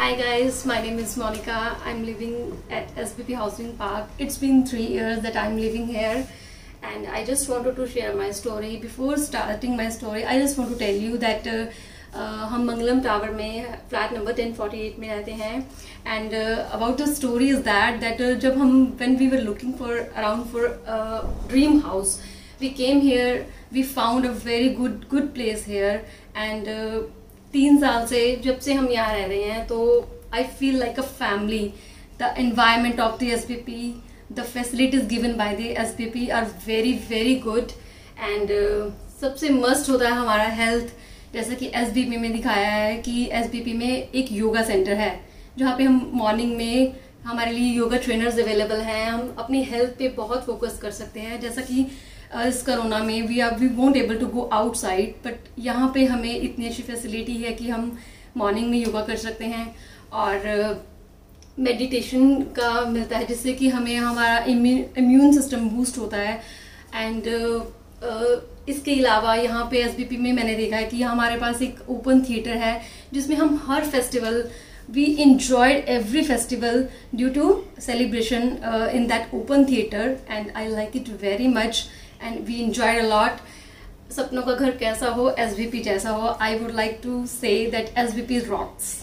Hi guys, my name is Monica. I'm living at SBP Housing Park. It's been three years that I'm living here and I just wanted to share my story. Before starting my story, I just want to tell you that uh, uh, हम मंगलम tower में flat number 1048 में रहते हैं and about the story is that that जब हम when we were looking for around for dream house we came here we found a very good good place here and तीन साल से जब से हम यहाँ रह रहे हैं तो I feel like a family the environment of the S B P the facilities given by the S B P are very very good and सबसे मस्ट होता है हमारा हेल्थ जैसे कि एस बी पी में दिखाया है कि एस बी पी में एक योगा सेंटर है, जहाँ पे हम मॉर्निंग में हमारे लिए योगा ट्रेनर्स अवेलेबल हैं. हम अपनी हेल्थ पे बहुत फोकस कर सकते हैं. जैसा कि इस कोरोना में we are we won't able to go outside but यहाँ पे हमें इतनी अच्छी फैसिलिटी है कि हम मॉर्निंग में योगा कर सकते हैं और मेडिटेशन का मिलता है जिससे कि हमें हमारा इम्यून सिस्टम बूस्ट होता है एंड इसके अलावा यहाँ पे एस में मैंने देखा है कि हमारे पास एक ओपन थिएटर है जिसमें हम हर festival enjoyed every festival due to celebration uh, in that open theater and I like it very much. And we enjoy a lot सपनों का घर कैसा हो एस जैसा हो I would like to say that S B P rocks